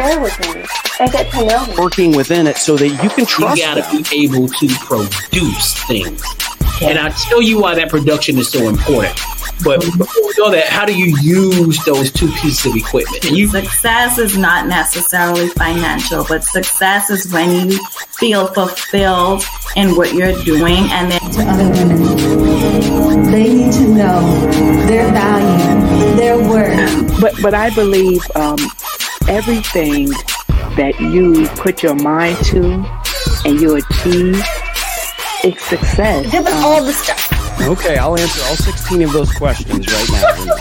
share with me and get to know me. Working within it so that you can trust. You gotta them. be able to produce things. And I'll tell you why that production is so important. But before we go there, how do you use those two pieces of equipment? And you- success is not necessarily financial, but success is when you feel fulfilled in what you're doing and then to other women. They need to know their value, their worth. But but I believe um, everything that you put your mind to and you achieve, it's success. Give us um, all the stuff. Okay, I'll answer all 16 of those questions right now.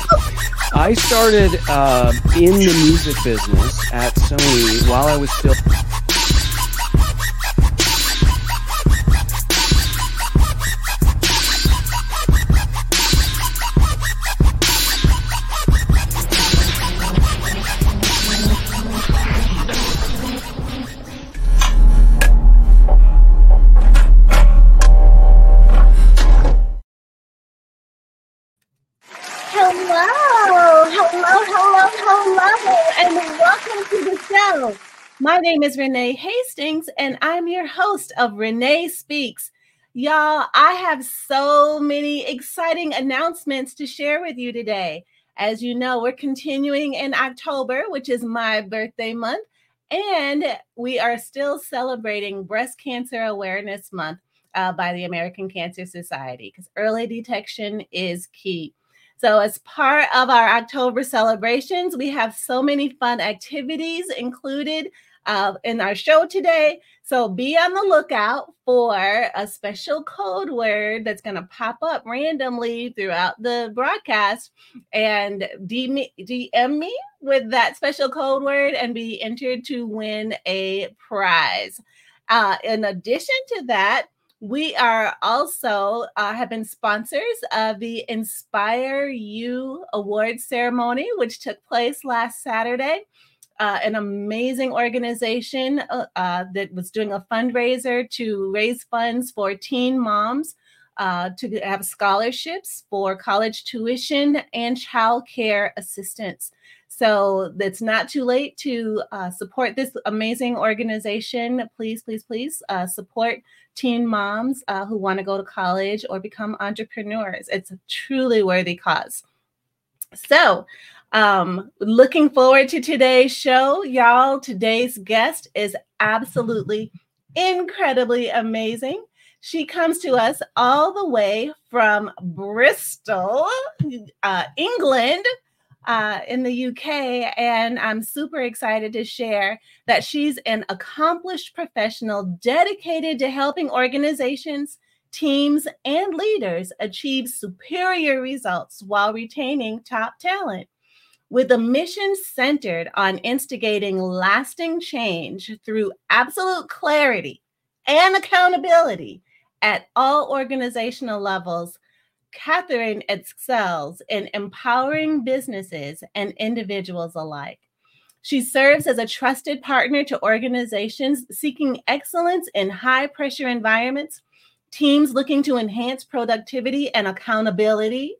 I started uh, in the music business at Sony while I was still My name is Renee Hastings, and I'm your host of Renee Speaks. Y'all, I have so many exciting announcements to share with you today. As you know, we're continuing in October, which is my birthday month, and we are still celebrating Breast Cancer Awareness Month uh, by the American Cancer Society because early detection is key. So, as part of our October celebrations, we have so many fun activities included uh, in our show today. So be on the lookout for a special code word that's going to pop up randomly throughout the broadcast and DM me with that special code word and be entered to win a prize. Uh, in addition to that, we are also uh, have been sponsors of the Inspire You Award ceremony, which took place last Saturday uh, an amazing organization uh, uh, that was doing a fundraiser to raise funds for teen moms uh, to have scholarships for college tuition and child care assistance. So it's not too late to uh, support this amazing organization. Please, please, please uh, support teen moms who want to go to college or become entrepreneurs. It's a truly worthy cause. So, um, looking forward to today's show, y'all. Today's guest is absolutely incredibly amazing. She comes to us all the way from Bristol, uh, England, uh, in the UK. And I'm super excited to share that she's an accomplished professional dedicated to helping organizations, teams, and leaders achieve superior results while retaining top talent. With a mission centered on instigating lasting change through absolute clarity and accountability at all organizational levels, Catherine excels in empowering businesses and individuals alike. She serves as a trusted partner to organizations seeking excellence in high pressure environments, teams looking to enhance productivity and accountability,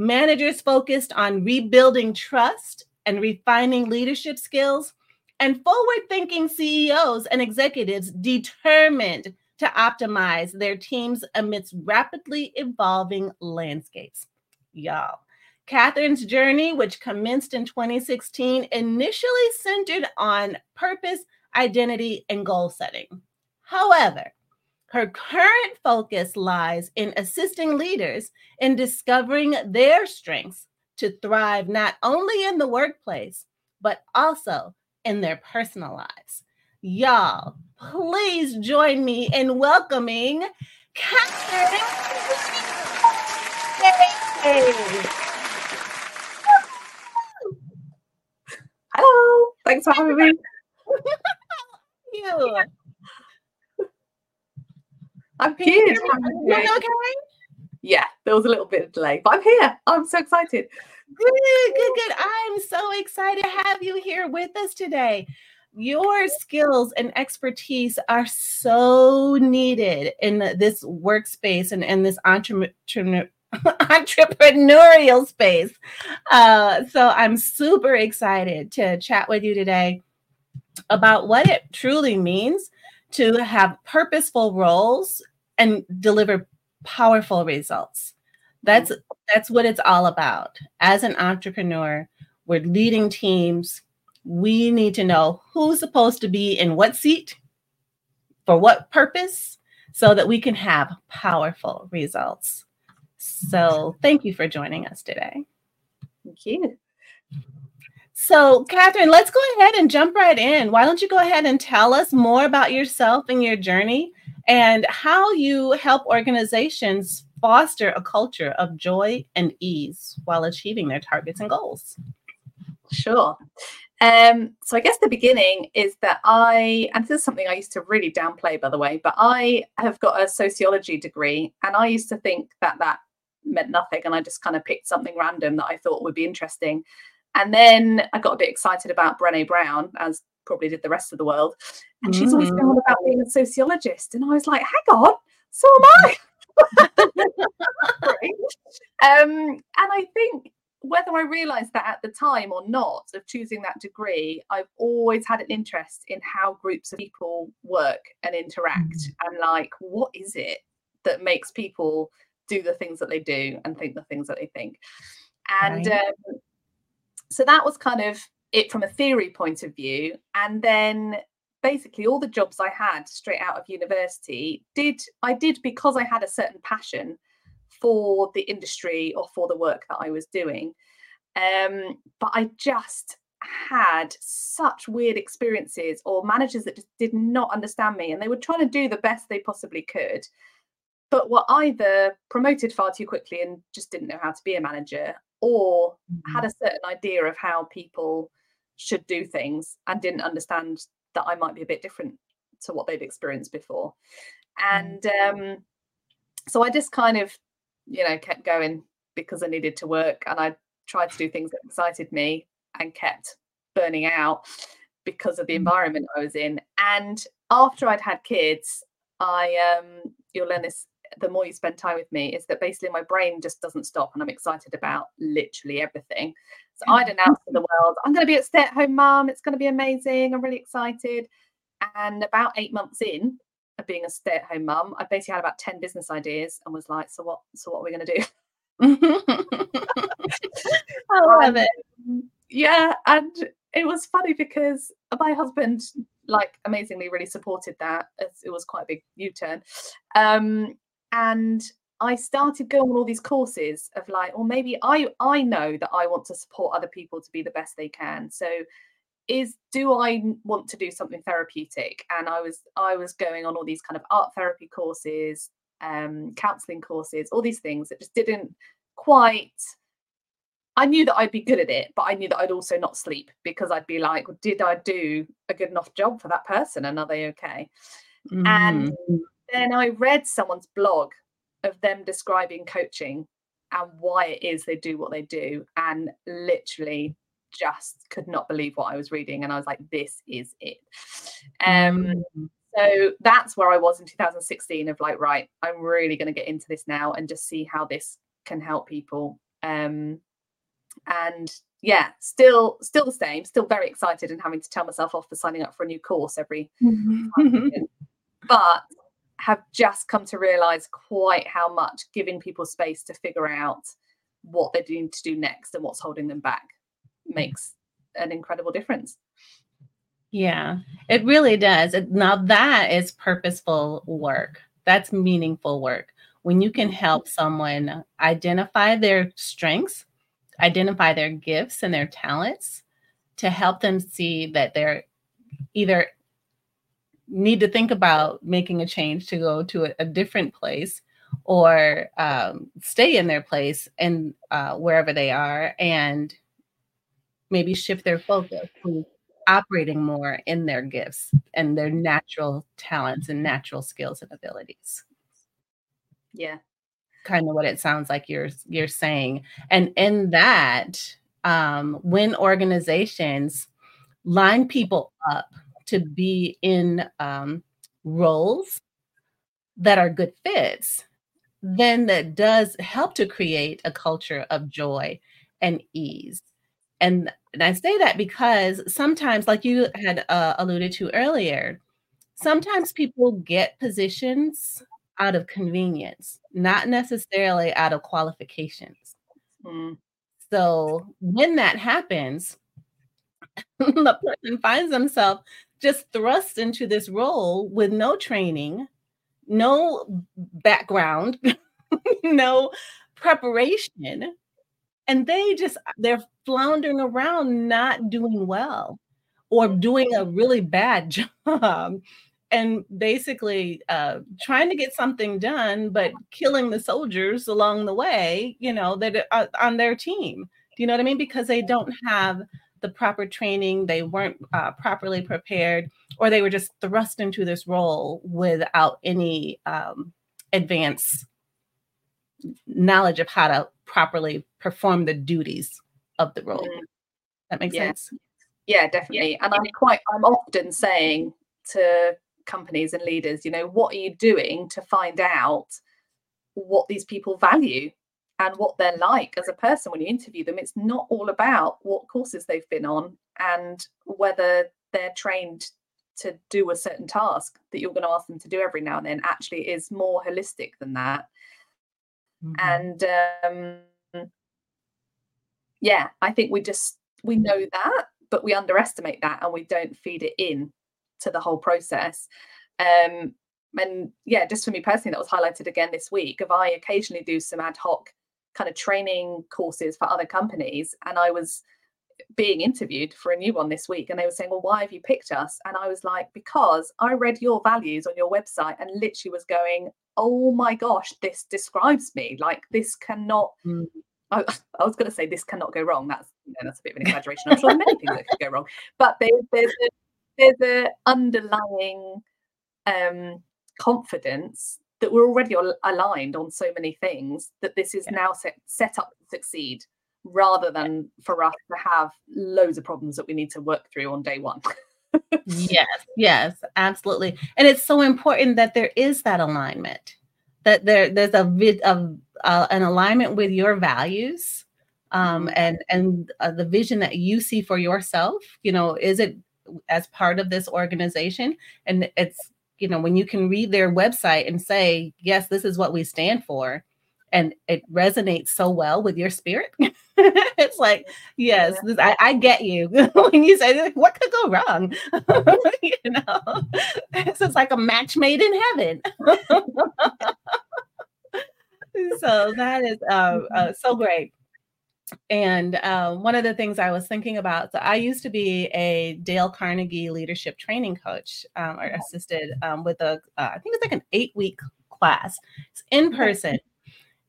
managers focused on rebuilding trust and refining leadership skills, and forward thinking CEOs and executives determined to optimize their teams amidst rapidly evolving landscapes. Y'all. Catherine's journey, which commenced in 2016, initially centered on purpose, identity, and goal setting. However, her current focus lies in assisting leaders in discovering their strengths to thrive not only in the workplace, but also in their personal lives. Y'all, please join me in welcoming Catherine. Hello, thanks for having me. you. I'm here. Okay? Yeah, there was a little bit of delay, but I'm here. I'm so excited. Good, good, good. I'm so excited to have you here with us today. Your skills and expertise are so needed in this workspace and, and this entrepreneur entrepreneurial space. Uh, so I'm super excited to chat with you today about what it truly means to have purposeful roles and deliver powerful results. That's that's what it's all about. As an entrepreneur, we're leading teams. We need to know who's supposed to be in what seat for what purpose so that we can have powerful results. So, thank you for joining us today. Thank you. So, Catherine, let's go ahead and jump right in. Why don't you go ahead and tell us more about yourself and your journey and how you help organizations foster a culture of joy and ease while achieving their targets and goals? Sure. Um, so I guess the beginning is that I, and this is something I used to really downplay, by the way, but I have got a sociology degree, and I used to think that that meant nothing, and I just kind of picked something random that I thought would be interesting. And then I got a bit excited about Brené Brown, as probably did the rest of the world, and she's always going on about being a sociologist, and I was like, hang on, so am I. um, and I think whether I realized that at the time or not of choosing that degree, I've always had an interest in how groups of people work and interact mm-hmm. and like what is it that makes people do the things that they do and think the things that they think. And right. um, so that was kind of it from a theory point of view. And then basically all the jobs I had straight out of university did I did because I had a certain passion for the industry or for the work that I was doing. Um, but I just had such weird experiences or managers that just did not understand me and they were trying to do the best they possibly could but were either promoted far too quickly and just didn't know how to be a manager or mm-hmm. had a certain idea of how people should do things and didn't understand that I might be a bit different to what they'd experienced before. And um, so I just kind of you know, kept going because I needed to work and I tried to do things that excited me and kept burning out because of the mm. environment I was in. And after I'd had kids, I um you'll learn this the more you spend time with me is that basically my brain just doesn't stop and I'm excited about literally everything. So I'd announced to the world, I'm going to be a stay-at-home mom. It's going to be amazing. I'm really excited. And about eight months in, of being a stay-at-home mum, I basically had about 10 business ideas and was like, so what so what are we gonna do? I love it. Yeah, and it was funny because my husband like amazingly really supported that. It was quite a big U-turn. Um, and I started going on all these courses of like, or maybe I I know that I want to support other people to be the best they can. So is do I want to do something therapeutic? And I was I was going on all these kind of art therapy courses, um, counseling courses, all these things that just didn't quite. I knew that I'd be good at it, but I knew that I'd also not sleep because I'd be like, did I do a good enough job for that person? And are they okay? Mm. And then I read someone's blog of them describing coaching and why it is they do what they do. And literally just could not believe what I was reading. And I was like, this is it. Um, mm. So that's where I was in 2016 of like, right, I'm really going to get into this now and just see how this can help people. Um, and yeah, still, still the same, still very excited and having to tell myself off for signing up for a new course every, but have just come to realize quite how much giving people space to figure out what they're doing to do next and what's holding them back makes an incredible difference. Yeah, it really does. Now, that is purposeful work. That's meaningful work. When you can help someone identify their strengths, identify their gifts and their talents to help them see that they're either need to think about making a change to go to a, a different place or um, stay in their place and uh, wherever they are and maybe shift their focus to operating more in their gifts and their natural talents and natural skills and abilities. Yeah. Kind of what it sounds like you're you're saying. And in that, um, when organizations line people up to be in um, roles that are good fits, then that does help to create a culture of joy and ease and, and I say that because sometimes, like you had uh, alluded to earlier, sometimes people get positions out of convenience, not necessarily out of qualifications. Mm. So when that happens, the person finds themselves just thrust into this role with no training, no background, no preparation. And they just they're floundering around not doing well or doing a really bad job and basically uh, trying to get something done, but killing the soldiers along the way, you know, that are on their team. Do you know what I mean? Because they don't have the proper training, they weren't uh, properly prepared, or they were just thrust into this role without any um, advanced knowledge of how to properly perform the duties of the role. Mm. That makes Yeah. sense. Yeah, definitely. And I'm quite, I'm often saying to companies and leaders, you know, what are you doing to find out what these people value and what they're like as a person when you interview them? It's not all about what courses they've been on and whether they're trained to do a certain task that you're going to ask them to do every now and then. Actually, it is more holistic than that. And um, yeah, I think we just we know that, but we underestimate that and we don't feed it in to the whole process. Um, and yeah, just for me personally, that was highlighted again this week. If I occasionally do some ad hoc kind of training courses for other companies, and I was being interviewed for a new one this week, and they were saying, "Well, why have you picked us?" And I was like, "Because I read your values on your website and literally was going." Oh my gosh, this describes me. Like this cannot Mm. I, I was going to say this cannot go wrong. That's you know, that's a bit of an exaggeration. I'm sure there are many things that could go wrong, but there, there's a, there's a underlying um, confidence that we're already al- aligned on so many things that this is now set set up to succeed, rather than for us to have loads of problems that we need to work through on day one. yes, yes, absolutely. And it's so important that there is that alignment, that there there's a vid of uh, an alignment with your values, um, Mhm. and and uh, the vision that you see for yourself. You know, is it as part of this organization? And it's you know when you can read their website and say, yes, this is what we stand for. And it resonates so well with your spirit. it's like, yes, this, I, I get you when you say, what could go wrong? you know, this is like a match made in heaven. so that is uh, uh, so great. And uh, one of the things I was thinking about, so I used to be a Dale Carnegie leadership training coach, um, or assisted um, with a, uh, I think it's like an eight week class. It's in person.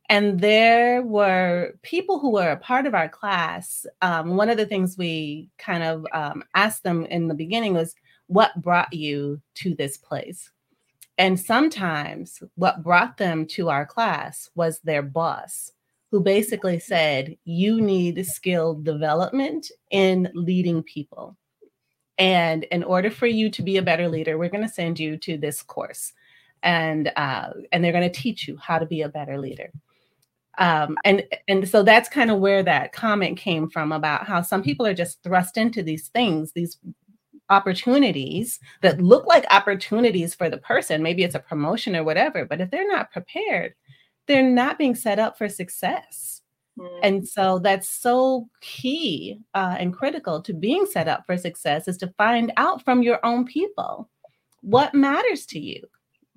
And there were people who were a part of our class. Um, one of the things we kind of um, asked them in the beginning was, What brought you to this place? And sometimes what brought them to our class was their boss, who basically said, You need skill development in leading people. And in order for you to be a better leader, we're going to send you to this course. And uh, and they're going to teach you how to be a better leader um, and and so that's kind of where that comment came from about how some people are just thrust into these things these opportunities that look like opportunities for the person maybe it's a promotion or whatever but if they're not prepared they're not being set up for success Mm. and so that's so key uh, and critical to being set up for success is to find out from your own people what matters to you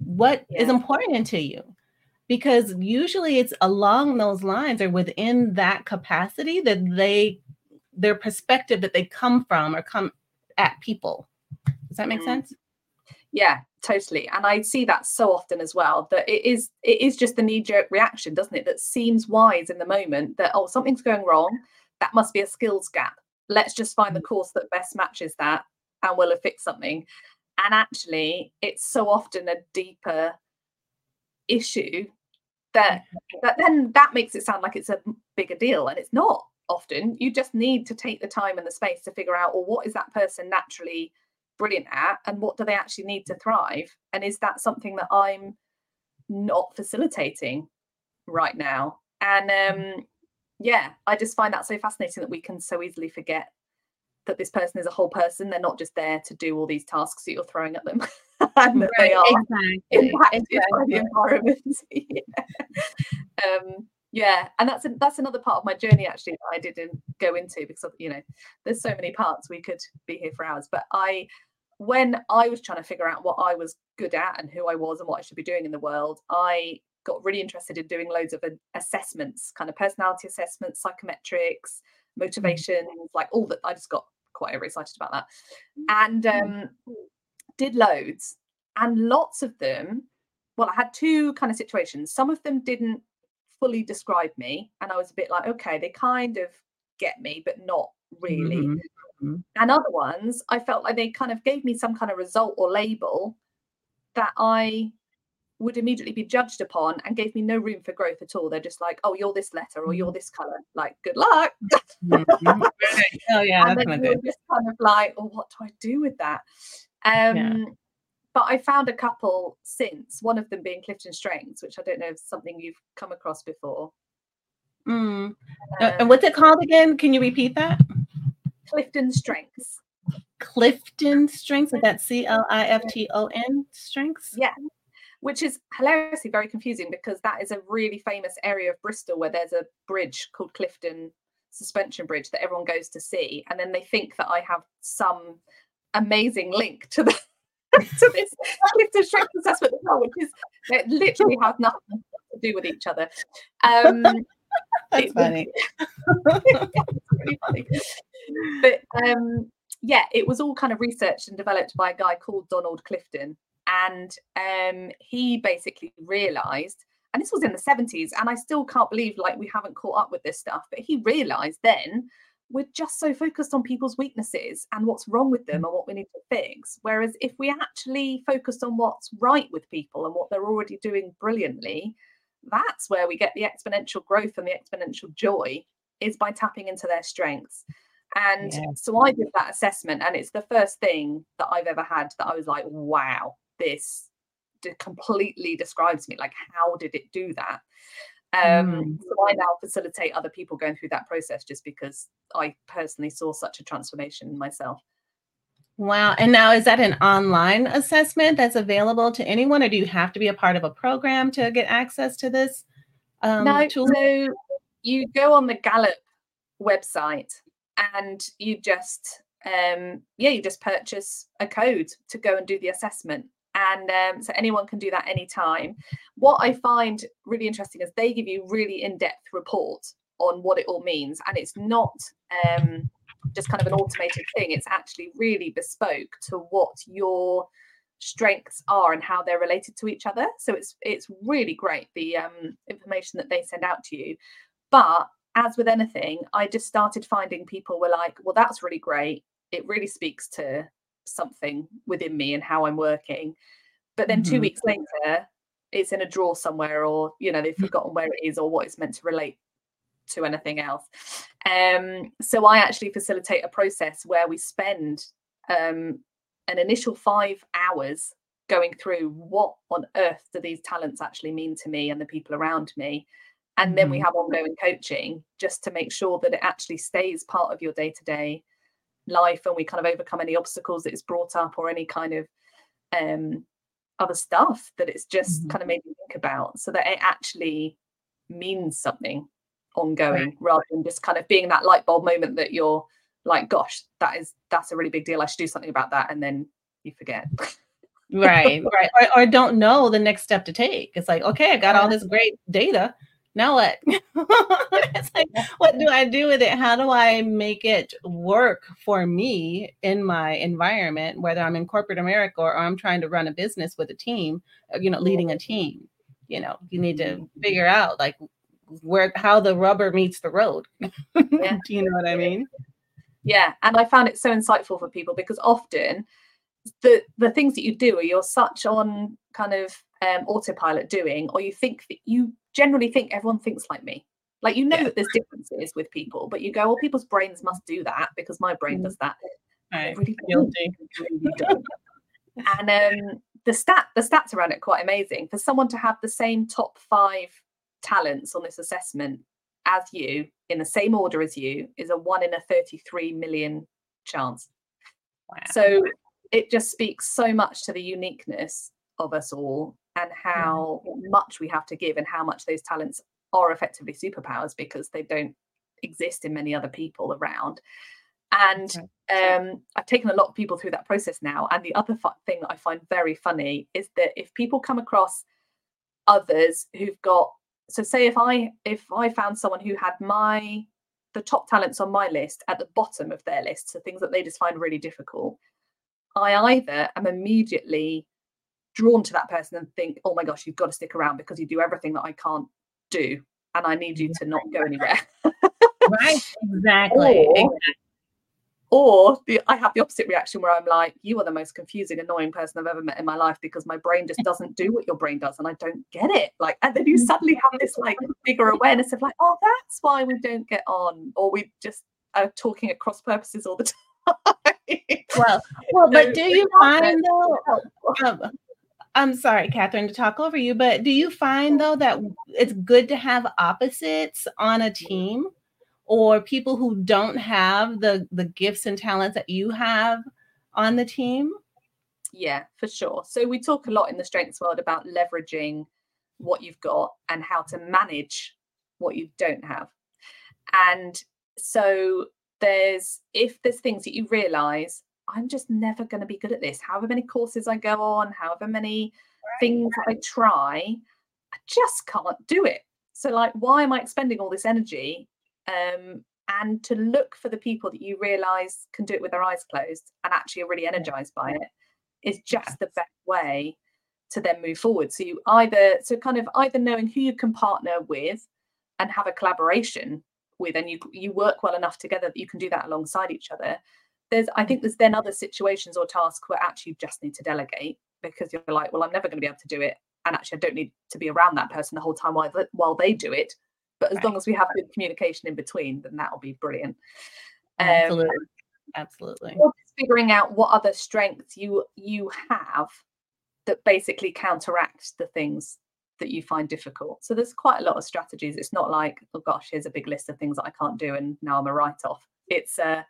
what is Yeah. important to you because usually it's along those lines or within that capacity that they their perspective that they come from or come at people does that make Mm. sense yeah totally and i see that so often as well that it is it is just the knee-jerk reaction doesn't it that seems wise in the moment that oh something's going wrong that must be a skills gap. Let's just find the mm. course that best matches that and we'll have fixed something. And actually it's so often a deeper issue that mm. that then that makes it sound like it's a bigger deal and it's not often. You just need to take the time and the space to figure out well what is that person naturally brilliant at and what do they actually need to thrive and is that something that i'm not facilitating right now and um yeah, I just find that so fascinating that we can so easily forget that this person is a whole person. They're not just there to do all these tasks that you're throwing at them, and that they are exactly. impacted by the environment. yeah. Um, yeah, and that's a, that's another part of my journey actually that I didn't go into because of, you know there's so many parts we could be here for hours. But I, when I was trying to figure out what I was good at and who I was and what I should be doing in the world, I got really interested in doing loads of assessments, kind of personality assessments, psychometrics, mm. motivation, like all that. I just got quite overexcited about that, mm. and um, mm. did loads, and lots of them. Well, I had two kind of situations. Some of them didn't fully describe me, and I was a bit like, okay, they kind of get me, but not really. Mhm. Mhm. And other ones, I felt like they kind of gave me some kind of result or label that I would immediately be judged upon and gave me no room for growth at all. They're just like, oh, you're this letter or you're this color. Like, good luck. Mhm. oh yeah, and then you're good. just kind of like, oh, what do I do with that? Um, But I found a couple since, one of them being Clifton Strengths, which I don't know if something you've come across before. Mm. Uh, Um, and what's it called again? Can you repeat that? Clifton Strengths. Clifton Strengths. Is that C L I F T O N Strengths? Yeah. Which is hilariously very confusing because that is a really famous area of Bristol where there's a bridge called Clifton Suspension Bridge that everyone goes to see. And then they think that I have some amazing link to the to this Clifton Strength Assessment as well, which is it literally has nothing to do with each other. Um That's it- funny. really funny. But um, yeah, it was all kind of researched and developed by a guy called Donald Clifton, and um, he basically realised, and this was in the seventies, and I still can't believe like we haven't caught up with this stuff. But he realised then we're just so focused on people's weaknesses and what's wrong with them mm. and what we need to fix. Whereas if we actually focused on what's right with people and what they're already doing brilliantly, that's where we get the exponential growth and the exponential joy is by tapping into their strengths. And Yeah. so I did that assessment, and it's the first thing that I've ever had that I was like, wow, this completely describes me. Like, how did it do that? Um, Mm. So I now facilitate other people going through that process just because I personally saw such a transformation in myself. Wow. And now is that an online assessment that's available to anyone, or do you have to be a part of a program to get access to this? Um, no, tool? so you go on the Gallup website and you just um yeah you just purchase a code to go and do the assessment and um, so anyone can do that anytime. What i find really interesting is they give you really in-depth report on what it all means. And it's not um just kind of an automated thing. It's actually really bespoke to what your strengths are and how they're related to each other. So it's it's really great the um information that they send out to you. But as with anything i just started finding people were like well that's really great. It really speaks to something within me and how i'm working. But then two Mhm. weeks later it's in a drawer somewhere or you know they've forgotten where it is or what it's meant to relate to anything else. Um so i actually facilitate a process where we spend um an initial five hours going through what on earth do these talents actually mean to me and the people around me. And then we Mhm. have ongoing coaching just to make sure that it actually stays part of your day-to-day life and we kind of overcome any obstacles that is brought up or any kind of um other stuff that it's just Mhm. kind of made me think about. So that it actually means something ongoing rather than just kind of being that light bulb moment that you're like gosh that is that's a really big deal. I should do something about that and then you forget. Right right. Or, or don't know the next step to take. It's like okay i got all this great data now what? It's like what do i do with it? How do i make it work for me in my environment whether i'm in corporate america or i'm trying to run a business with a team uh, you know leading a team? You know you need to figure out like where how the rubber meets the road. Yeah. do you know what i mean? Yeah and i found it so insightful for people because often the the things that you do are you're such on kind of um, autopilot doing or you think that you generally think everyone thinks like me like you know Yeah. that there's differences with people but you go well people's brains must do that because my brain Mhm. does that right really guilty doesn't. It really don't. and um the stat the stats around it are quite amazing for someone to have the same top five talents on this assessment as you in the same order as you is a one in a 33 million chance. Wow. So it just speaks so much to the uniqueness of us all and how much we have to give and how much those talents are effectively superpowers because they don't exist in many other people around. And um, I've taken a lot of people through that process now. And the other fu- thing that I find very funny is that if people come across others who've got, so say if I if I found someone who had my the top talents on my list at the bottom of their list, so things that they just find really difficult, I either am immediately drawn to that person and think, oh my gosh, you've got to stick around because you do everything that I can't do, and I need you to not go anywhere. right, exactly. Or- Or the, I have the opposite reaction where I'm like, you are the most confusing, annoying person I've ever met in my life because my brain just doesn't do what your brain does and I don't get it. Like, and then you suddenly have this like bigger awareness of like, oh, that's why we don't get on, or we just are talking at cross purposes all the time. Well, well, but do you find though? um, I'm sorry, Catherine, to talk over you, but do you find though that it's good to have opposites on a team, or people who don't have the the gifts and talents that you have on the team? Yeah, for sure. So we talk a lot in the strengths world about leveraging what you've got and how to manage what you don't have. And so there's if there's things that you realize I'm just never going to be good at this. However many courses I go on, however many things I try, I just can't do it. So like why am I expending all this energy um and to look for the people that you realize can do it with their eyes closed and actually are really energized by it is just the best way to then move forward. So you either so kind of either knowing who you can partner with and have a collaboration with and you you work well enough together that you can do that alongside each other. There's I think there's then other situations or tasks where actually you just need to delegate because you're like, well, I'm never going to be able to do it. And actually I don't need to be around that person the whole time while while they do it. But as long as we have good communication in between, then that'll be brilliant. Um, Absolutely, absolutely. figuring out what other strengths you you have that basically counteract the things that you find difficult. So there's quite a lot of strategies. It's not like, oh gosh, here's a big list of things that I can't do and now I'm a write-off. It's uh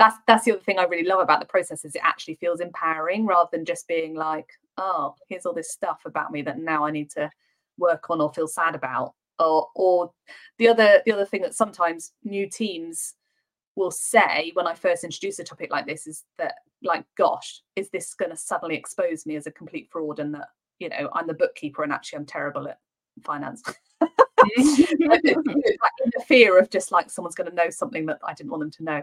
that's that's the other thing I really love about the process is it actually feels empowering rather than just being like, oh, here's all this stuff about me that now I need to work on or feel sad about. Or or the other the other thing that sometimes new teams will say when I first introduce a topic like this is that, like, gosh, is this going to suddenly expose me as a complete fraud and that, you know, I'm the bookkeeper and actually I'm terrible at finance? It's- it's like in the fear of just like someone's going to know something that I didn't want them to know.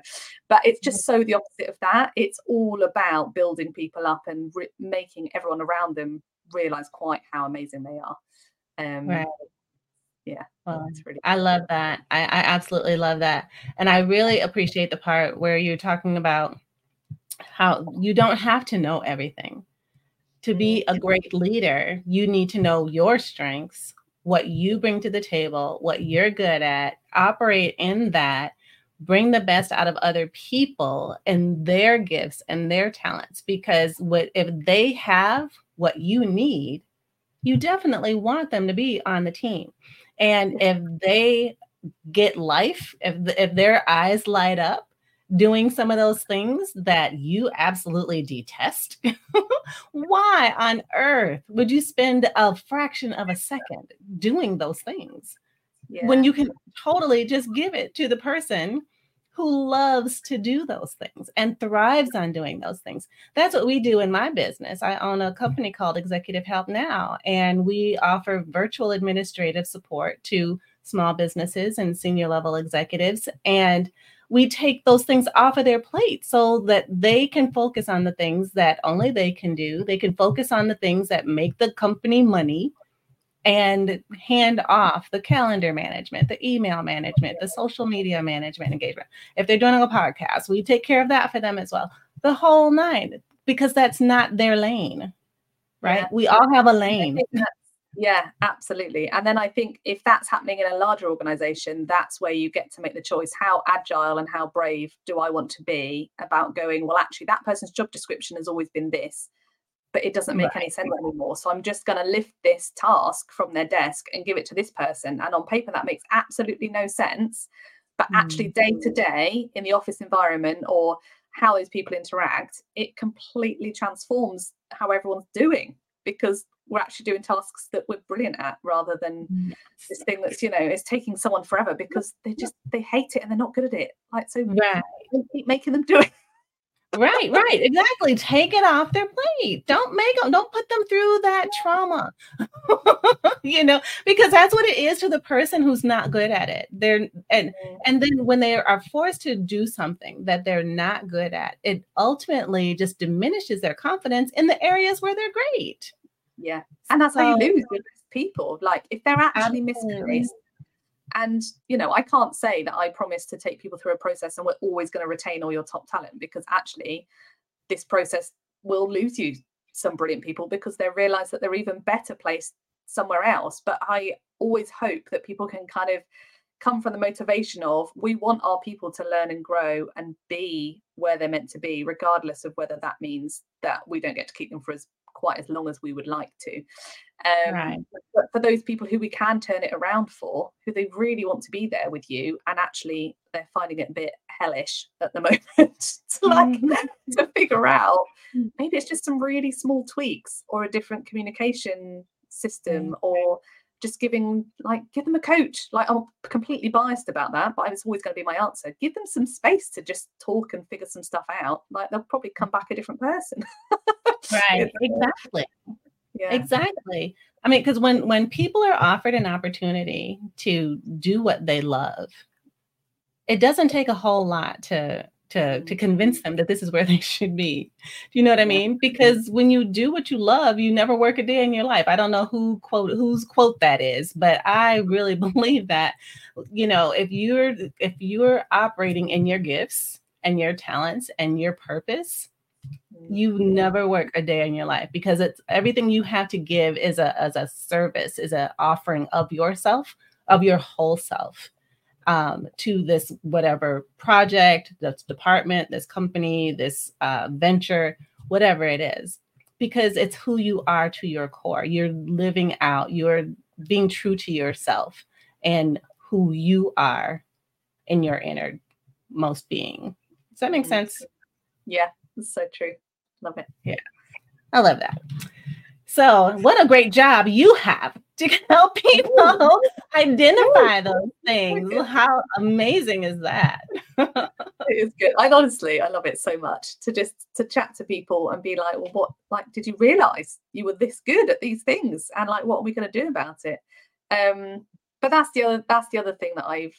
But it's just so the opposite of that. It's all about building people up and re- making everyone around them realize quite how amazing they are. Um, Right. Yeah, Well, really I love that. I, I absolutely love that. And I really appreciate the part where you're talking about how you don't have to know everything. To be a great leader, you need to know your strengths, what you bring to the table, what you're good at, operate in that, bring the best out of other people and their gifts and their talents. Because what if they have what you need, you definitely want them to be on the team. And if they get life, if if their eyes light up doing some of those things that you absolutely detest, why on earth would you spend a fraction of a second doing those things yeah. when you can totally just give it to the person who loves to do those things and thrives on doing those things. That's what we do in my business. I own a mm-hmm. company called Executive Help Now, and we offer virtual administrative support to small businesses and senior level executives. And we take those things off of their plate so that they can focus on the things that only they can do. They can focus on the things that make the company money and hand off the calendar management, the email management, the social media management engagement. If they're doing a podcast, we take care of that for them as well. The whole nine, because that's not their lane, right? Yeah. We all have a lane. Yeah, absolutely. And then I think if that's happening in a larger organization, that's where you get to make the choice how agile and how brave do I want to be about going, well, actually, that person's job description has always been this. but it doesn't make any sense anymore. So I'm just going to lift this task from their desk and give it to this person. And on paper, that makes absolutely no sense. But actually, mm. day to day in the office environment or how those people interact, it completely transforms how everyone's doing because we're actually doing tasks that we're brilliant at rather than mm, this thing that's you know is taking someone forever because they just they hate it and they're not good at it like so Right. keep making them do it Right, right, exactly. Take it off their plate. Don't make them, don't put them through that trauma. you know, because that's what it is to the person who's not good at it. They're and mm. and then when they are forced to do something that they're not good at, it ultimately just diminishes their confidence in the areas where they're great. Yeah. And that's how you lose people. Like if they're actually misplaced and you know i can't say that i promise to take people through a process and we're always going to retain all your top talent because actually this process will lose you some brilliant people because they realize that they're even better placed somewhere else. But i always hope that people can kind of come from the motivation of we want our people to learn and grow and be where they're meant to be regardless of whether that means that we don't get to keep them for as quite as long as we would like to um, Right. but for those people who we can turn it around for who they really want to be there with you and actually they're finding it a bit hellish at the moment to like mm-hmm. to figure out mm. maybe it's just some really small tweaks or a different communication system mm. or just giving like give them a coach. Like i'm completely biased about that but it's always going to be my answer. Give them some space to just talk and figure some stuff out. Like they'll probably come back a different person Right. Uh, exactly. yeah Exactly. I mean, because when when people are offered an opportunity to do what they love, it doesn't take a whole lot to to to convince them that this is where they should be. Do you know what I mean? Because when you do what you love, you never work a day in your life. I don't know who quote whose quote that is, but I really believe that. You know, if you're if you're operating in your gifts and your talents and your purpose, you never work a day in your life because it's everything you have to give is a as a service is an offering of yourself of your whole self um, to this whatever project this department this company this uh, venture whatever it is because it's who you are to your core. You're living out you're being true to yourself and who you are in your inner most being. Does that make sense? yeah it's so true love it Yeah. I love that. So, what a great job you have to help people identify those things. How amazing is that? it is good. I honestly, I love it so much to just to chat to people and be like, well, what like did you realize you were this good at these things? And like, what are we going to do about it? Um, but that's the other that's the other thing that I've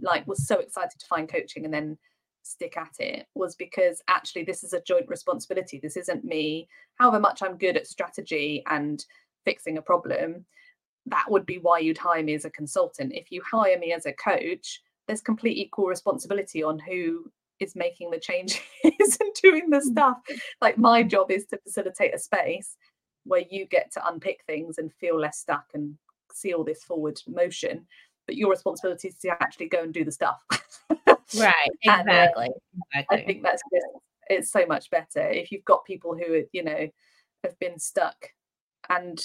like was so excited to find coaching and then stick at it was because actually this is a joint responsibility. This isn't me, however much I'm good at strategy and fixing a problem. That would be why you'd hire me as a consultant. If you hire me as a coach, there's complete equal responsibility on who is making the changes and doing the mm. stuff. Like my job is to facilitate a space where you get to unpick things and feel less stuck and see all this forward motion. But your responsibility is to actually go and do the stuff. Right, And, uh, exactly. I think that's just it's so much better if you've got people who you know have been stuck and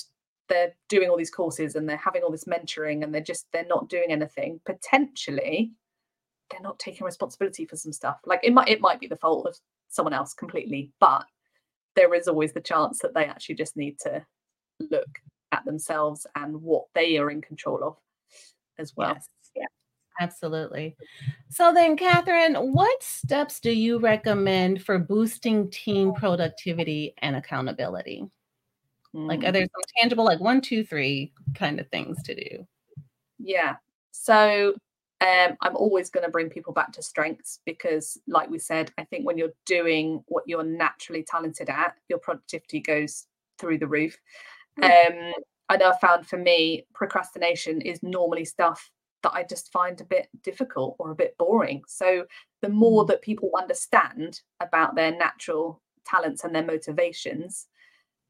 they're doing all these courses and they're having all this mentoring and they're just they're not doing anything potentially they're not taking responsibility for some stuff like it might it might be the fault of someone else completely but there is always the chance that they actually just need to look at themselves and what they are in control of as well Yes. Absolutely. So then, Catherine, what steps do you recommend for boosting team productivity and accountability? Like, Mm. are there some tangible, like one, two, three kind of things to do? Yeah. So um, I'm always going to bring people back to strengths because, like we said, I think when you're doing what you're naturally talented at, your productivity goes through the roof. Um, I know I found for me, procrastination is normally stuff that I just find a bit difficult or a bit boring. So the more mm-hmm. that people understand about their natural talents and their motivations,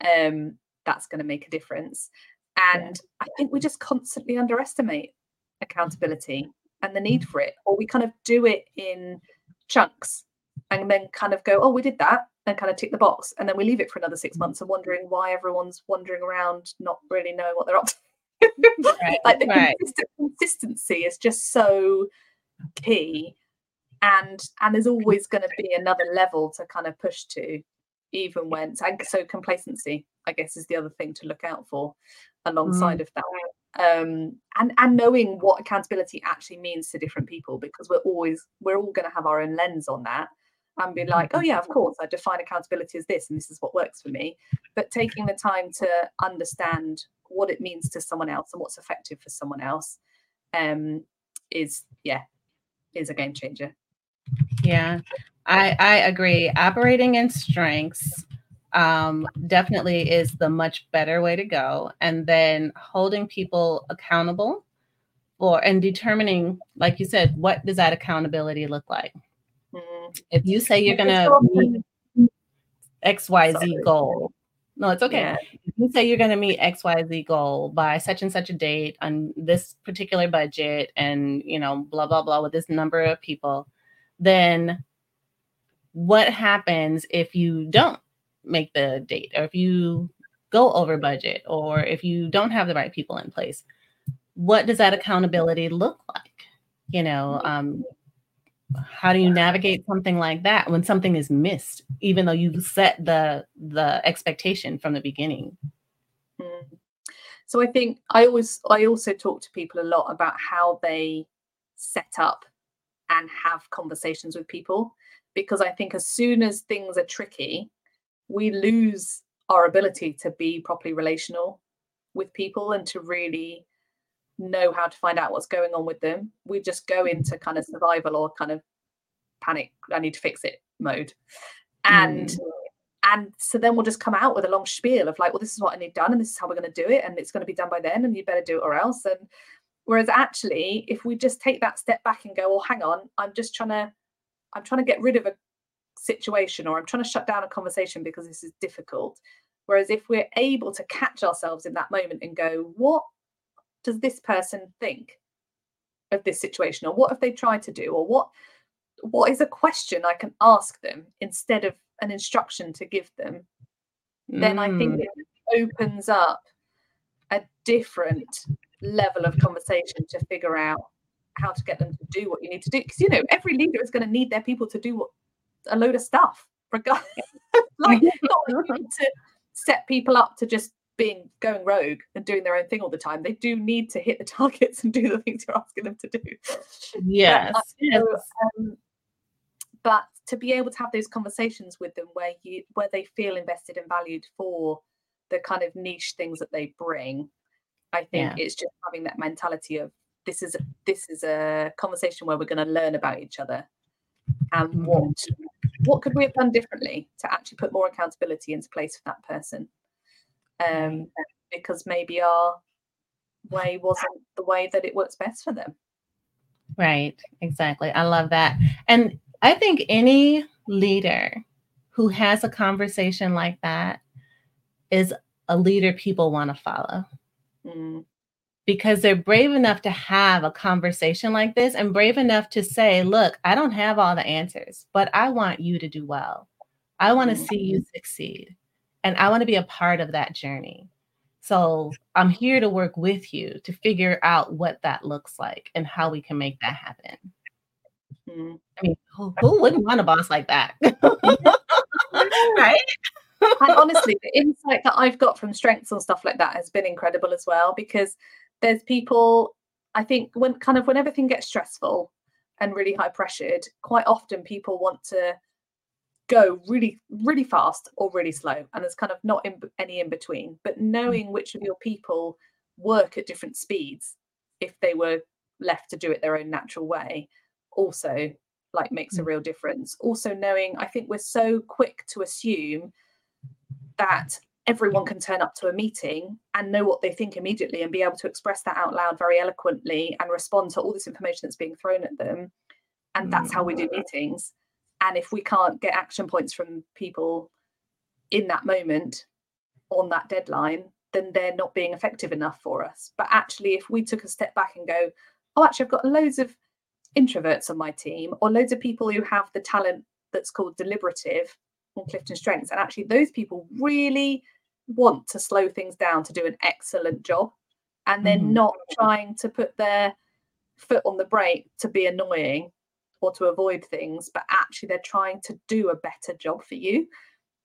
um, that's going to make a difference. And I think we just constantly underestimate mm-hmm. accountability and the need mm-hmm. for it, or we kind of do it in chunks. and then kind of go, oh, we did that, and kind of tick the box, and then we leave it for another six months and wondering why everyone's wandering around, not really knowing what they're up to. Right, like the right. consistent, consistency is just so key, and and there's always going to be another level to kind of push to, even when and so complacency, I guess, is the other thing to look out for alongside of that. Um, and and knowing what accountability actually means to different people because we're always we're all going to have our own lens on that and be like oh yeah of course i define accountability as this and this is what works for me but taking the time to understand what it means to someone else and what's effective for someone else um is yeah is a game changer Yeah, I I agree. Operating in strengths um, definitely is the much better way to go, and then holding people accountable for and determining, like you said, what does that accountability look like? If you say you're gonna meet X Y Z Sorry. goal, no, it's okay. Yeah. If you say you're gonna meet X Y Z goal by such and such a date on this particular budget, and you know, blah blah blah, with this number of people, then what happens if you don't make the date or if you go over budget or if you don't have the right people in place what does that accountability look like you know um how do you navigate something like that when something is missed even though you set the the expectation from the beginning Mm. So I think I always I also talk to people a lot about how they set up and have conversations with people because I think as soon as things are tricky, we lose our ability to be properly relational with people and to really know how to find out what's going on with them. We just go mm-hmm. into kind of survival or kind of panic, I need to fix it mode. And mm. and so then we'll just come out with a long spiel of like, well, this is what I need done, and this is how we're going to do it, and it's going to be done by then, and you better do it or else. And whereas actually, if we just take that step back and go, well, hang on, I'm just trying to, I'm trying to get rid of a situation, or I'm trying to shut down a conversation because this is difficult. Whereas if we're able to catch ourselves in that moment and go, what does this person think of this situation, or what have they tried to do, or what what is a question I can ask them instead of an instruction to give them, then I think Mm. it opens up a different level of conversation to figure out how to get them to do what you need to do. Because you know, every leader is going to need their people to do what a load of stuff, regardless. like not that you need to set people up to just being going rogue and doing their own thing all the time. They do need to hit the targets and do the things you're asking them to do. yes, But, uh, yes. so, um, but to be able to have those conversations with them where you where they feel invested and valued for the kind of niche things that they bring, I think Yeah. it's just having that mentality of this is this is a conversation where we're going to learn about each other and Mhm. what what could we have done differently to actually put more accountability into place for that person um because maybe our way wasn't the way that it works best for them Right, exactly. I love that. And I think any leader who has a conversation like that is a leader people want to follow Mm, because they're brave enough to have a conversation like this and brave enough to say, Look, I don't have all the answers, but I want you to do well. I want to Mhm. see you succeed, and I want to be a part of that journey. So I'm here to work with you to figure out what that looks like and how we can make that happen. mm. I mean, who, who wouldn't want a boss like that? right? and honestly, the insight that I've got from strengths and stuff like that has been incredible as well because there's people, I think, when kind of when everything gets stressful and really high pressured, quite often people want to go really, really fast or really slow. And there's kind of not in, any in between. But mm. knowing which of your people work at different speeds, if they were left to do it their own natural way, also like makes a mm. real difference. Also knowing, I think we're so quick to assume that everyone can turn up to a meeting and know what they think immediately and be able to express that out loud very eloquently and respond to all this information that's being thrown at them. And that's how we do mm. meetings. And if we can't get action points from people in that moment on that deadline, then they're not being effective enough for us. But actually, if we took a step back and go, oh, actually, I've got loads of introverts on my team or loads of people who have the talent that's called deliberative on clifton strengths and actually those people really want to slow things down to do an excellent job and they're Mhm. not trying to put their foot on the brake to be annoying or to avoid things but actually they're trying to do a better job for you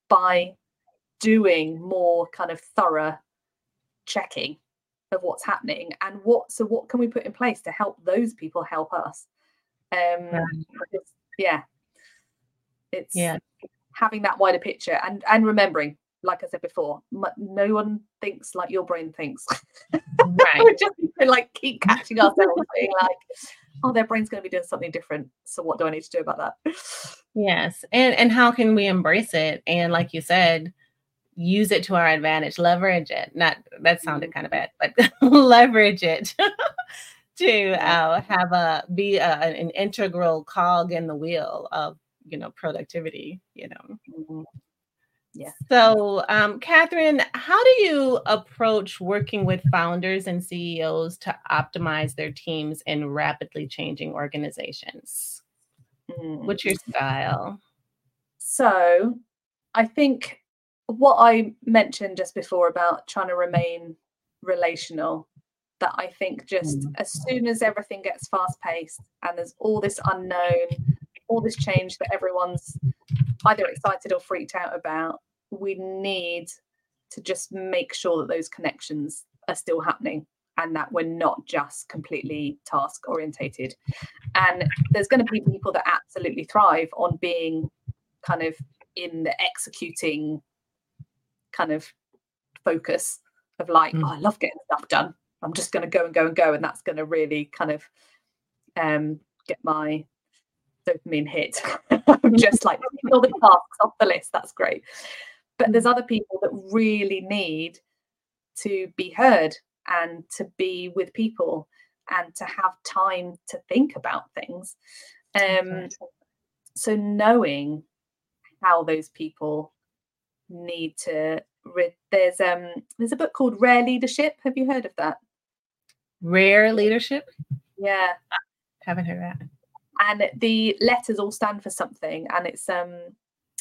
by doing more kind of thorough checking of what's happening and what so what can we put in place to help those people help us um it's- yeah it's Yeah. having that wider picture and and remembering like i said before m- no one thinks like your brain thinks Right. we just like keep catching ourselves being like oh their brain's going to be doing something different so what do i need to do about that Yes. And and how can we embrace it and like you said, use it to our advantage, leverage it. Not that sounded kind of bad, but leverage it to uh, have a be a, an integral cog in the wheel of, you know, productivity, you know. Yeah. So, um, Catherine, how do you approach working with founders and CEOs to optimize their teams in rapidly changing organizations? Mm. What's your style? So I think what I mentioned just before about trying to remain relational, that I think just as soon as everything gets fast paced and there's all this unknown, all this change that everyone's either excited or freaked out about, we need to just make sure that those connections are still happening and that we're not just completely task orientated. And there's going to be people that absolutely thrive on being kind of in the executing kind of focus of like, Mm. oh, I love getting stuff done. I'm just going to go and go and go, and that's going to really kind of um, get my dopamine hit. Just like all the tasks off the list. That's great. But there's other people that really need to be heard and to be with people and to have time to think about things. Um, so knowing how those people need to re- there's um there's a book called Rare Leadership. Have you heard of that? Rare leadership? Yeah. Haven't heard that. and the letters all stand for something and it's um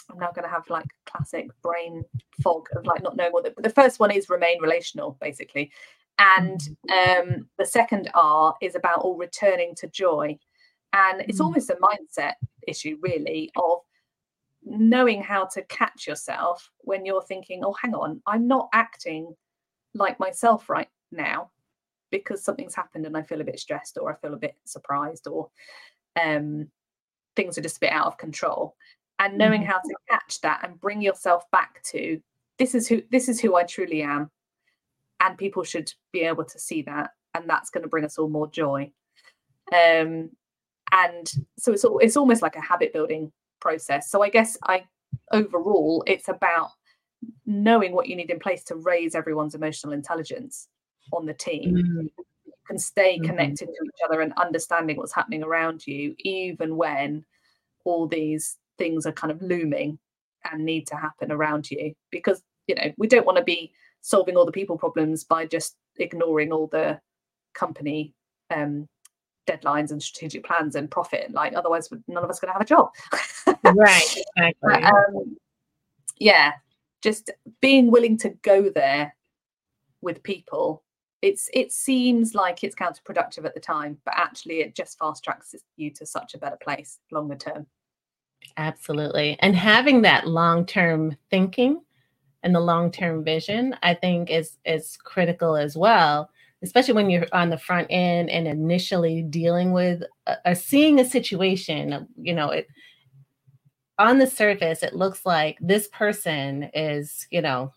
i'm now going to have like classic brain fog of like not knowing what the, the first one is remain relational basically. And um the second r is about all returning to joy. And it's Mm. almost a mindset issue really of knowing how to catch yourself when you're thinking oh hang on i'm not acting like myself right now because something's happened and i feel a bit stressed or i feel a bit surprised or um, things are just a bit out of control and knowing Mhm. how to catch that and bring yourself back to this is who this is who I truly am and people should be able to see that and that's going to bring us all more joy um, and so it's it's almost like a habit building process so I guess I overall it's about knowing what you need in place to raise everyone's emotional intelligence on the team Mm, can stay Mhm. connected to each other and understanding what's happening around you, even when all these things are kind of looming and need to happen around you. Because, you know, we don't want to be solving all the people problems by just ignoring all the company um, deadlines and strategic plans and profit. Like, otherwise, none of us are going to have a job. Right, exactly. But, um, yeah, just being willing to go there with people. It's it seems like it's counterproductive at the time, but actually it just fast tracks you to such a better place longer term. Absolutely. And having that long-term thinking and the long-term vision, I think is is critical as well, especially when you're on the front end and initially dealing with uh, seeing a situation, uh, you know, it on the surface it looks like this person is, you know,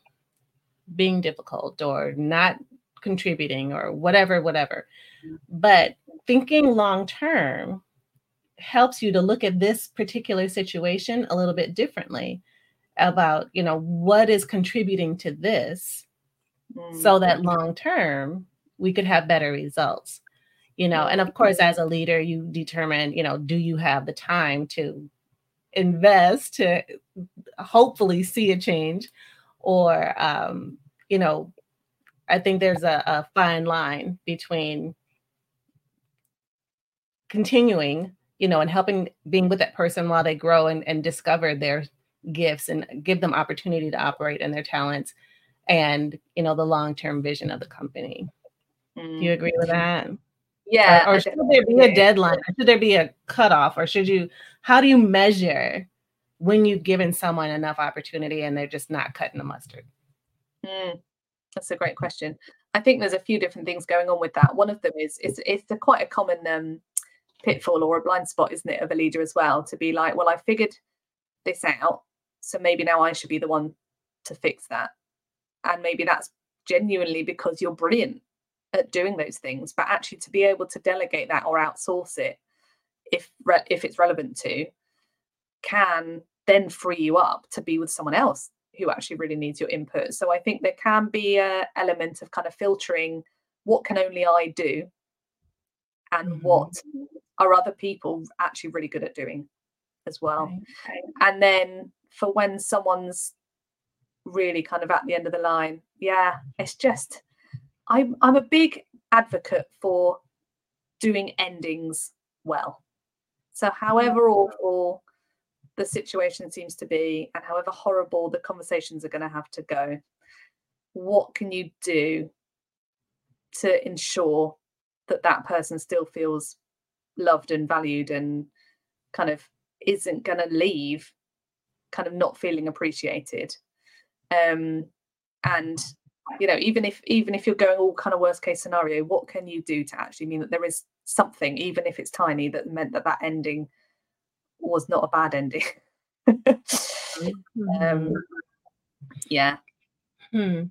being difficult or not contributing or whatever whatever. But thinking long term helps you to look at this particular situation a little bit differently about you know what is contributing to this so that long term we could have better results you know? And of course as a leader you determine you know do you have the time to invest to hopefully see a change? Or um you know i think there's a, a fine line between continuing you know, and helping being with that person while they grow and, and discover their gifts and give them opportunity to operate in their talents and you know the long-term vision of the company. Mm. Do you agree with that? Yeah. Or, or should there be a deadline? Should there be a cutoff? Or should you how do you measure when you've given someone enough opportunity and they're just not cutting the mustard? Mm. That's a great question. I think there's a few different things going on with that. One of them is it's it's a quite a common um, pitfall or a blind spot, isn't it, of a leader as well, to be like, well, I figured this out, so maybe now I should be the one to fix that. And maybe that's genuinely because you're brilliant at doing those things, but actually to be able to delegate that or outsource it, if re- if it's relevant to, can then free you up to be with someone else who actually really needs your input. So I think there can be a element of kind of filtering what can only I do and mm-hmm. what are other people actually really good at doing as well. Right. And then for when someone's really kind of at the end of the line, yeah, it's just I'm I'm a big advocate for doing endings well. So however mm-hmm. awful the situation seems to be and however horrible the conversations are going to have to go what can you do to ensure that that person still feels loved and valued and kind of isn't going to leave kind of not feeling appreciated um and you know even if even if you're going all kind of worst case scenario what can you do to actually mean that there is something even if it's tiny that meant that that ending was not a bad ending. um, yeah. Hmm.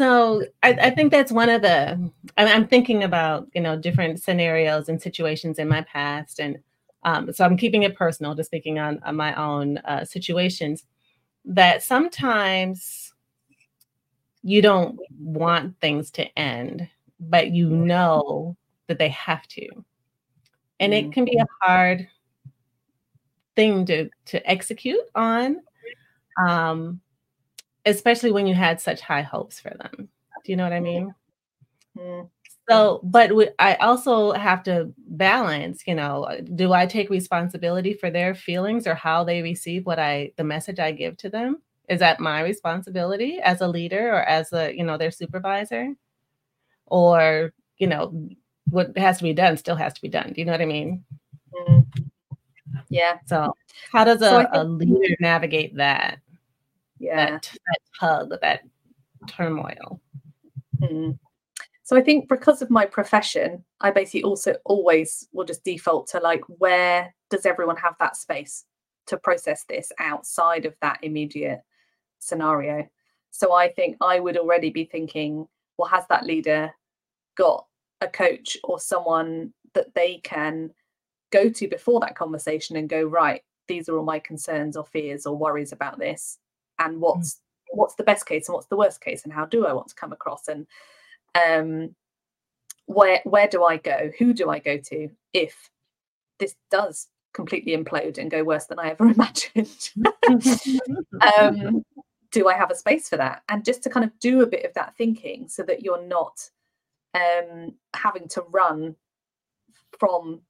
So I, I, think that's one of the. I'm thinking about you know different scenarios and situations in my past, and um, so I'm keeping it personal, just speaking on, on my own uh, situations. That sometimes you don't want things to end, but you know that they have to, and it can be a hard thing to to execute on um especially when you had such high hopes for them do you know what i mean mm-hmm. so but we, i also have to balance you know do i take responsibility for their feelings or how they receive what i the message i give to them is that my responsibility as a leader or as a you know their supervisor or you know what has to be done still has to be done do you know what i mean mm-hmm. Yeah. So how does a, so think, a leader navigate that? Yeah. That, that tug, that turmoil. Mm. So I think because of my profession, I basically also always will just default to like, where does everyone have that space to process this outside of that immediate scenario? So I think I would already be thinking, well, has that leader got a coach or someone that they can go to before that conversation and go right these are all my concerns or fears or worries about this and what's mm. what's the best case and what's the worst case and how do i want to come across? And um where where do i go? Who do i go to if this does completely implode and go worse than i ever imagined? Um do i have a space for that? And just to kind of do a bit of that thinking so that you're not um having to run from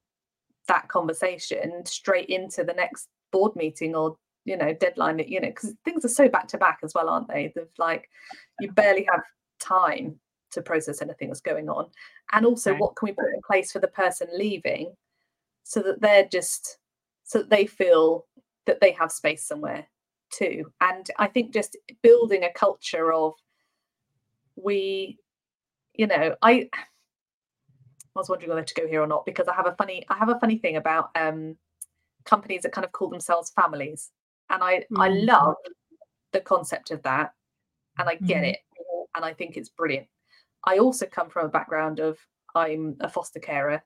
that conversation straight into the next board meeting or you know deadline that you know because things are so back to back as well aren't they? Of like you barely have time to process anything that's going on. And also what can we put in place for the person leaving so that they're just so that they feel that they have space somewhere too? And i think just building a culture of we you know i I was wondering whether to go here or not because I have a funny I have a funny thing about um, companies that kind of call themselves families, and I mm-hmm. I love the concept of that, and I get mm-hmm. it, and I think it's brilliant. I also come from a background of I'm a foster carer,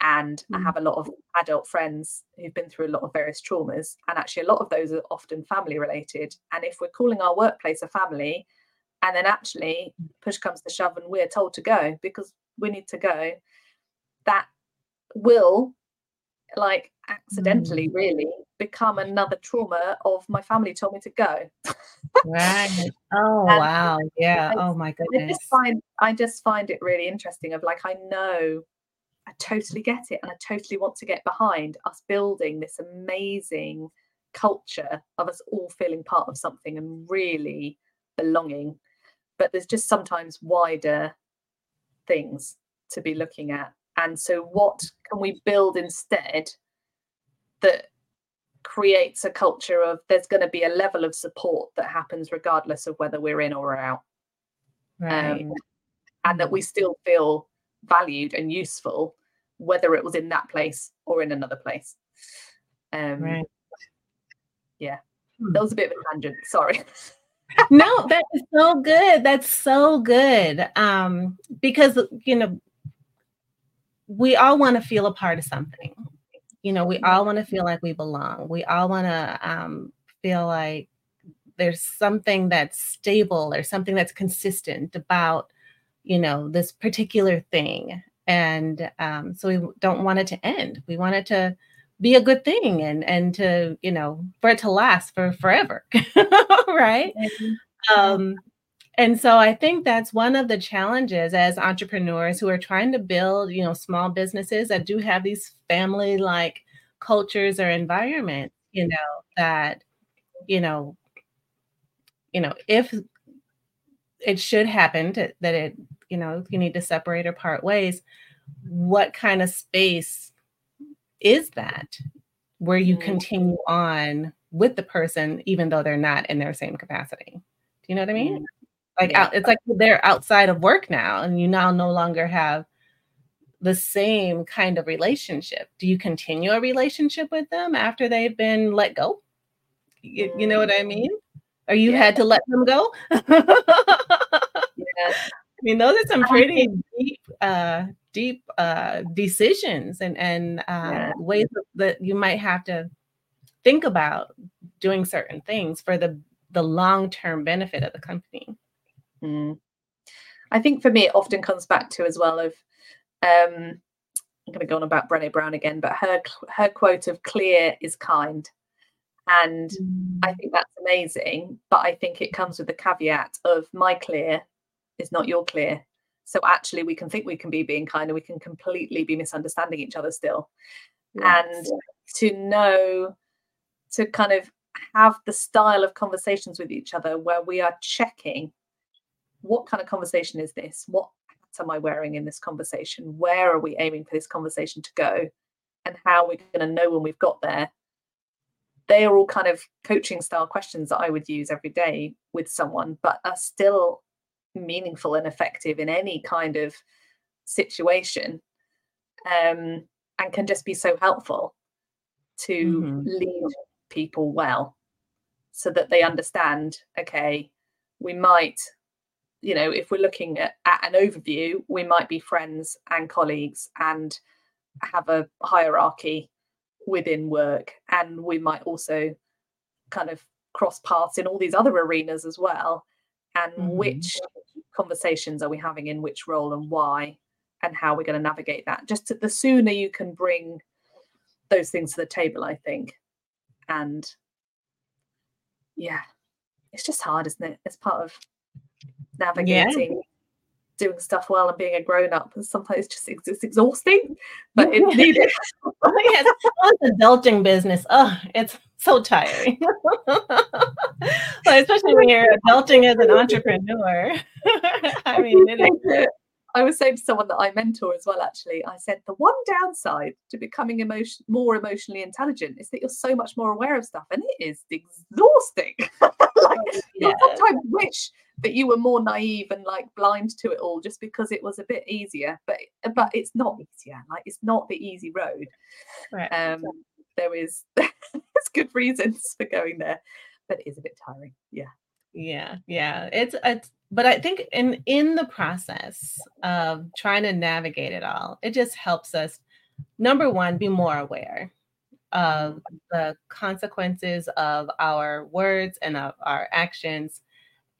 and mm-hmm. I mm. have a lot of adult friends who've been through a lot of various traumas, and actually a lot of those are often family related. And if we're calling our workplace a family, and then actually push comes to shove and we're told to go because we need to go that will like accidentally mm. really become another trauma of my family told me to go right oh wow yeah I, oh my goodness I just find i just find it really interesting of like i know I totally get it. And I totally want to get behind us building this amazing culture of us all feeling part of something and really belonging. But there's just sometimes wider things to be looking at. And so, what can we build instead that creates a culture of there's going to be a level of support that happens regardless of whether we're in or out? Right. Um, and that we still feel valued and useful, whether it was in that place or in another place. Um, right. Yeah, Hmm. that was a bit of a tangent. Sorry. no, that is so good. That's so good. Um, because you know, we all want to feel a part of something. You know, we all want to feel like we belong. We all want to um, feel like there's something that's stable or something that's consistent about, you know, this particular thing. And um, so we don't want it to end. We want it to be a good thing and and to you know for it to last for forever right um and so i think that's one of the challenges as entrepreneurs who are trying to build you know small businesses that do have these family like cultures or environments you know that you know you know if it should happen to, that it you know you need to separate or part ways what kind of space is that where you Mhm. continue on with the person even though they're not in their same capacity? Do you know what i mean like Yeah. out, it's like they're outside of work now and you now no longer have the same kind of relationship do you continue a relationship with them after they've been let go you, you know what i mean or you Yeah. had to let them go Yeah. I mean, those are some pretty deep, uh, deep uh, decisions and and uh, Yeah. ways that you might have to think about doing certain things for the the long term benefit of the company. Mm. I think for me, it often comes back to as well of um, I'm going to go on about Brené Brown again, but her her quote of "clear is kind," and I think that's amazing. But I think it comes with the caveat of my clear is not your clear. So actually, we can think we can be being kind, and we can completely be misunderstanding each other still. And to know, to kind of have the style of conversations with each other where we are checking what kind of conversation is this? What hat am I wearing in this conversation? Where are we aiming for this conversation to go? And how are we going to know when we've got there? They are all kind of coaching style questions that I would use every day with someone, but are still meaningful and effective in any kind of situation um, and can just be so helpful to Mhm. lead people well so that they understand okay we might you know if we're looking at, at an overview we might be friends and colleagues and have a hierarchy within work. And we might also kind of cross paths in all these other arenas as well. And Mhm. which conversations are we having in which role and why? And how we're going to navigate that? Just to, the sooner you can bring those things to the table i think. And yeah it's just hard isn't it? It's part of navigating doing stuff well and being a grown-up and sometimes it's just it's exhausting but it's needed Oh, yes. The adulting business. Oh, it's so tiring. Like, especially when you're adulting as an entrepreneur. I mean, it is I was saying to someone that I mentor as well, actually, I said the one downside to becoming emotion more emotionally intelligent is that you're so much more aware of stuff and it is exhausting. like you sometimes wish that you were more naive and like blind to it all just because it was a bit easier. But but it's not easier. Like it's not the easy road. right. Um there is there's good reasons for going there, but it is a bit tiring. Yeah. yeah yeah it's it's but i think in in the process of trying to navigate it all it just helps us number one be more aware of the consequences of our words and of our actions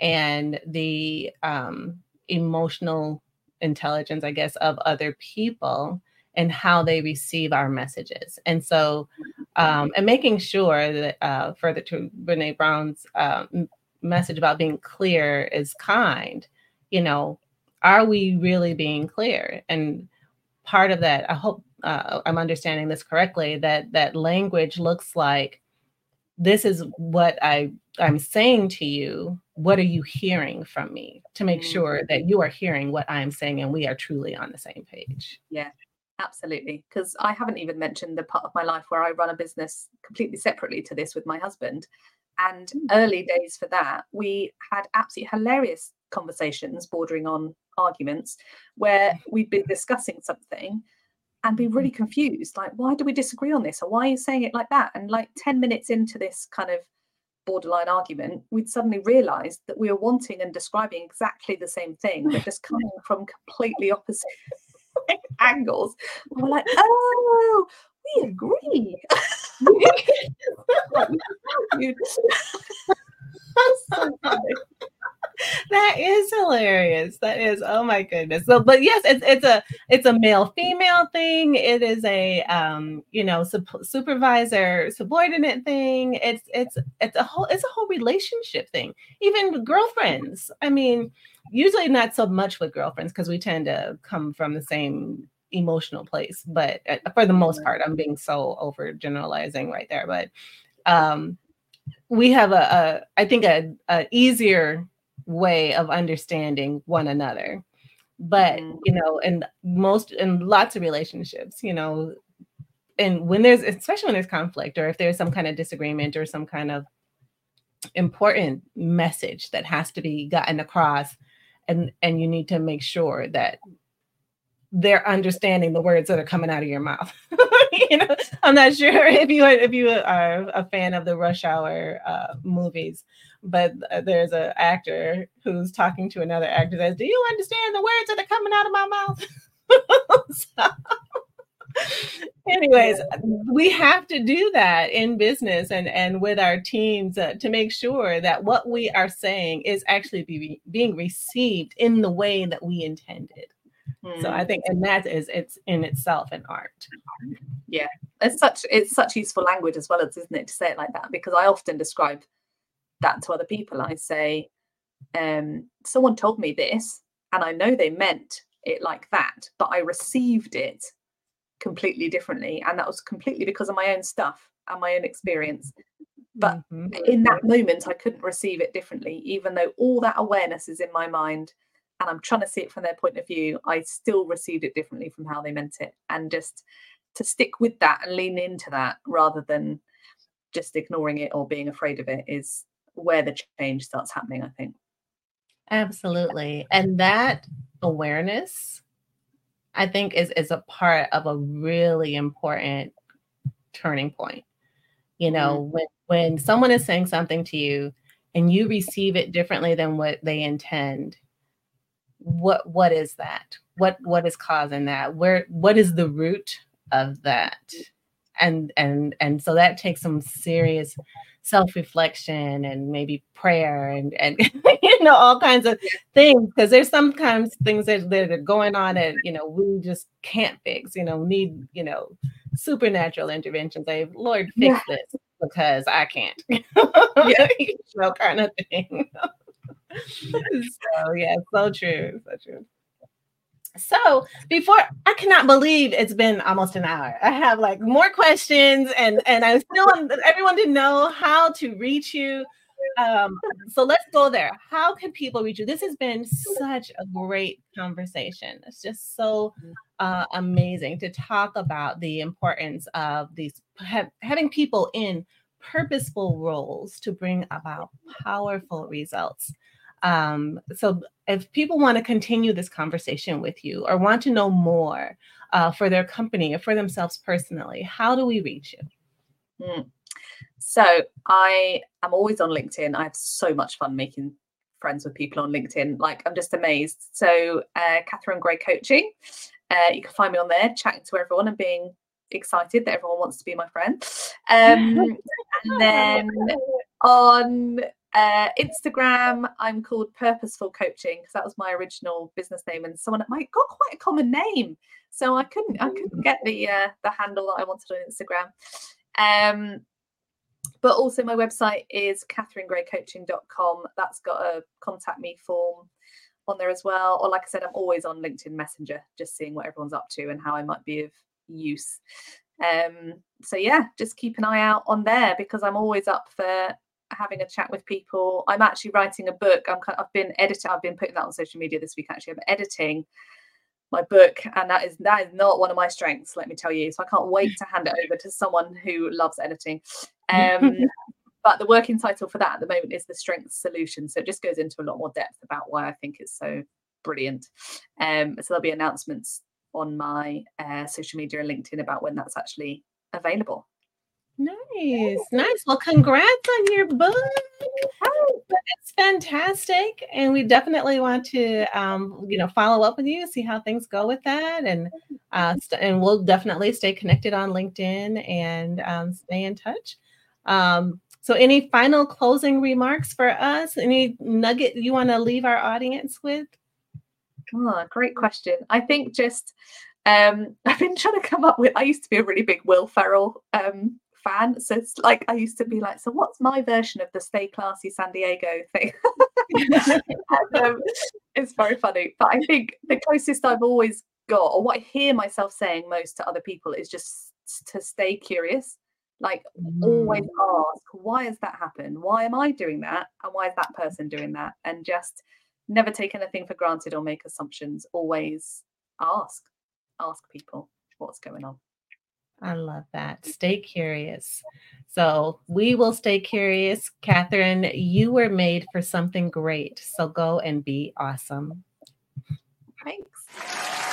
and the um, emotional intelligence i guess of other people and how they receive our messages. And so um, and making sure that uh, further to Brené Brown's um, message about being clear is kind you know are we really being clear and part of that, I hope uh, I'm understanding this correctly, that that language looks like this is what I I'm saying to you. What are you hearing from me to make sure that you are hearing what I'm saying and we are truly on the same page? Yeah, absolutely. Because I haven't even mentioned the part of my life where I run a business completely separately to this with my husband. And hmm. early days for that, we had absolutely hilarious conversations bordering on arguments where mm-hmm. we'd be discussing something and be really mm-hmm. confused like why do we disagree on this? Or why are you saying it like that? And like 10 minutes into this kind of borderline argument we'd suddenly realized that we were wanting and describing exactly the same thing but just coming from completely opposite angles. We're like oh we agree that is hilarious. That is, oh my goodness. So, but yes, it's it's a it's a male female thing. It is a um, you know, sup- supervisor subordinate thing. It's it's it's a whole it's a whole relationship thing. Even girlfriends. I mean, usually not so much with girlfriends because we tend to come from the same emotional place. But uh, for the most part, I'm being so over generalizing right there. But um, we have a, a I think a, a easier way of understanding one another but Mm-hmm. you know and most in lots of relationships you know and when there's especially when there's conflict or if there's some kind of disagreement or some kind of important message that has to be gotten across and and you need to make sure that they're understanding the words that are coming out of your mouth. You know i'm not sure if you if you are a fan of the rush hour uh, movies but uh, there's an actor who's talking to another actor that says, do you understand the words that are coming out of my mouth? So, anyways we have to do that in business and and with our teams uh, to make sure that what we are saying is actually be, being received in the way that we intended so Hmm. i think and that is it's in itself an art yeah it's such it's such useful language as well as isn't it to say it like that because i often describe that to other people i say um someone told me this and i know they meant it like that but i received it completely differently and that was completely because of my own stuff and my own experience but Mhm. in that moment i couldn't receive it differently even though all that awareness is in my mind and i'm trying to see it from their point of view i still received it differently from how they meant it and just to stick with that and lean into that rather than just ignoring it or being afraid of it is where the change starts happening i think Absolutely. And that awareness, I think, is, is a part of a really important turning point. You know, mm-hmm. when when someone is saying something to you and you receive it differently than what they intend, what what is that? What what is causing that? Where what is the root of that? And and and so that takes some serious self-reflection and maybe prayer and and you know all kinds of things because there's sometimes things that, that are going on that you know we just can't fix you know need you know supernatural intervention say lord fix this because i can't yeah. you know kind of thing so yeah so true so true so before I cannot believe it's been almost an hour. I have like more questions and and I still want everyone to know how to reach you. Um, so let's go there. How can people reach you? This has been such a great conversation. It's just so uh, amazing to talk about the importance of these ha- having people in purposeful roles to bring about powerful results. Um, so if people want to continue this conversation with you or want to know more uh, for their company or for themselves personally, how do we reach you? Mm. So I am always on LinkedIn. I have so much fun making friends with people on LinkedIn. Like I'm just amazed. So uh, Catherine Gray Coaching. Uh, you can find me on there, chatting to everyone and being excited that everyone wants to be my friend. Um, and then on uh, Instagram, I'm called Purposeful Coaching because that was my original business name, and someone I got quite a common name, so I couldn't I couldn't get the uh, the handle that I wanted on Instagram. Um, but also my website is catherinegraycoaching.com. That's got a contact me form. on there as well. Or like I said, I'm always on LinkedIn Messenger, just seeing what everyone's up to and how I might be of use. Um, so yeah, just keep an eye out on there because I'm always up for having a chat with people. I'm actually writing a book. I'm kind of, I've been editing. I've been putting that on social media this week. Actually, I'm editing my book, and that is that is not one of my strengths. Let me tell you. So I can't wait to hand it over to someone who loves editing. Um, but the working title for that at the moment is the Strengths Solution. So it just goes into a lot more depth about why I think it's so brilliant. Um, so there'll be announcements on my uh, social media and LinkedIn about when that's actually available. Nice, nice. Well, congrats on your book. It's fantastic, and we definitely want to, um, you know, follow up with you, see how things go with that, and uh, st- and we'll definitely stay connected on LinkedIn and um, stay in touch. Um, so, any final closing remarks for us? Any nugget you want to leave our audience with? Oh, great question. I think just um, I've been trying to come up with. I used to be a really big Will Ferrell um, fan, so it's like I used to be like, so what's my version of the "Stay Classy San Diego" thing? um, it's very funny, but I think the closest I've always got, or what I hear myself saying most to other people, is just to stay curious. Like always ask, why has that happened? Why am I doing that? And why is that person doing that? And just never take anything for granted or make assumptions. Always ask, ask people what's going on. I love that. Stay curious. So we will stay curious. Catherine, you were made for something great. So go and be awesome. Thanks.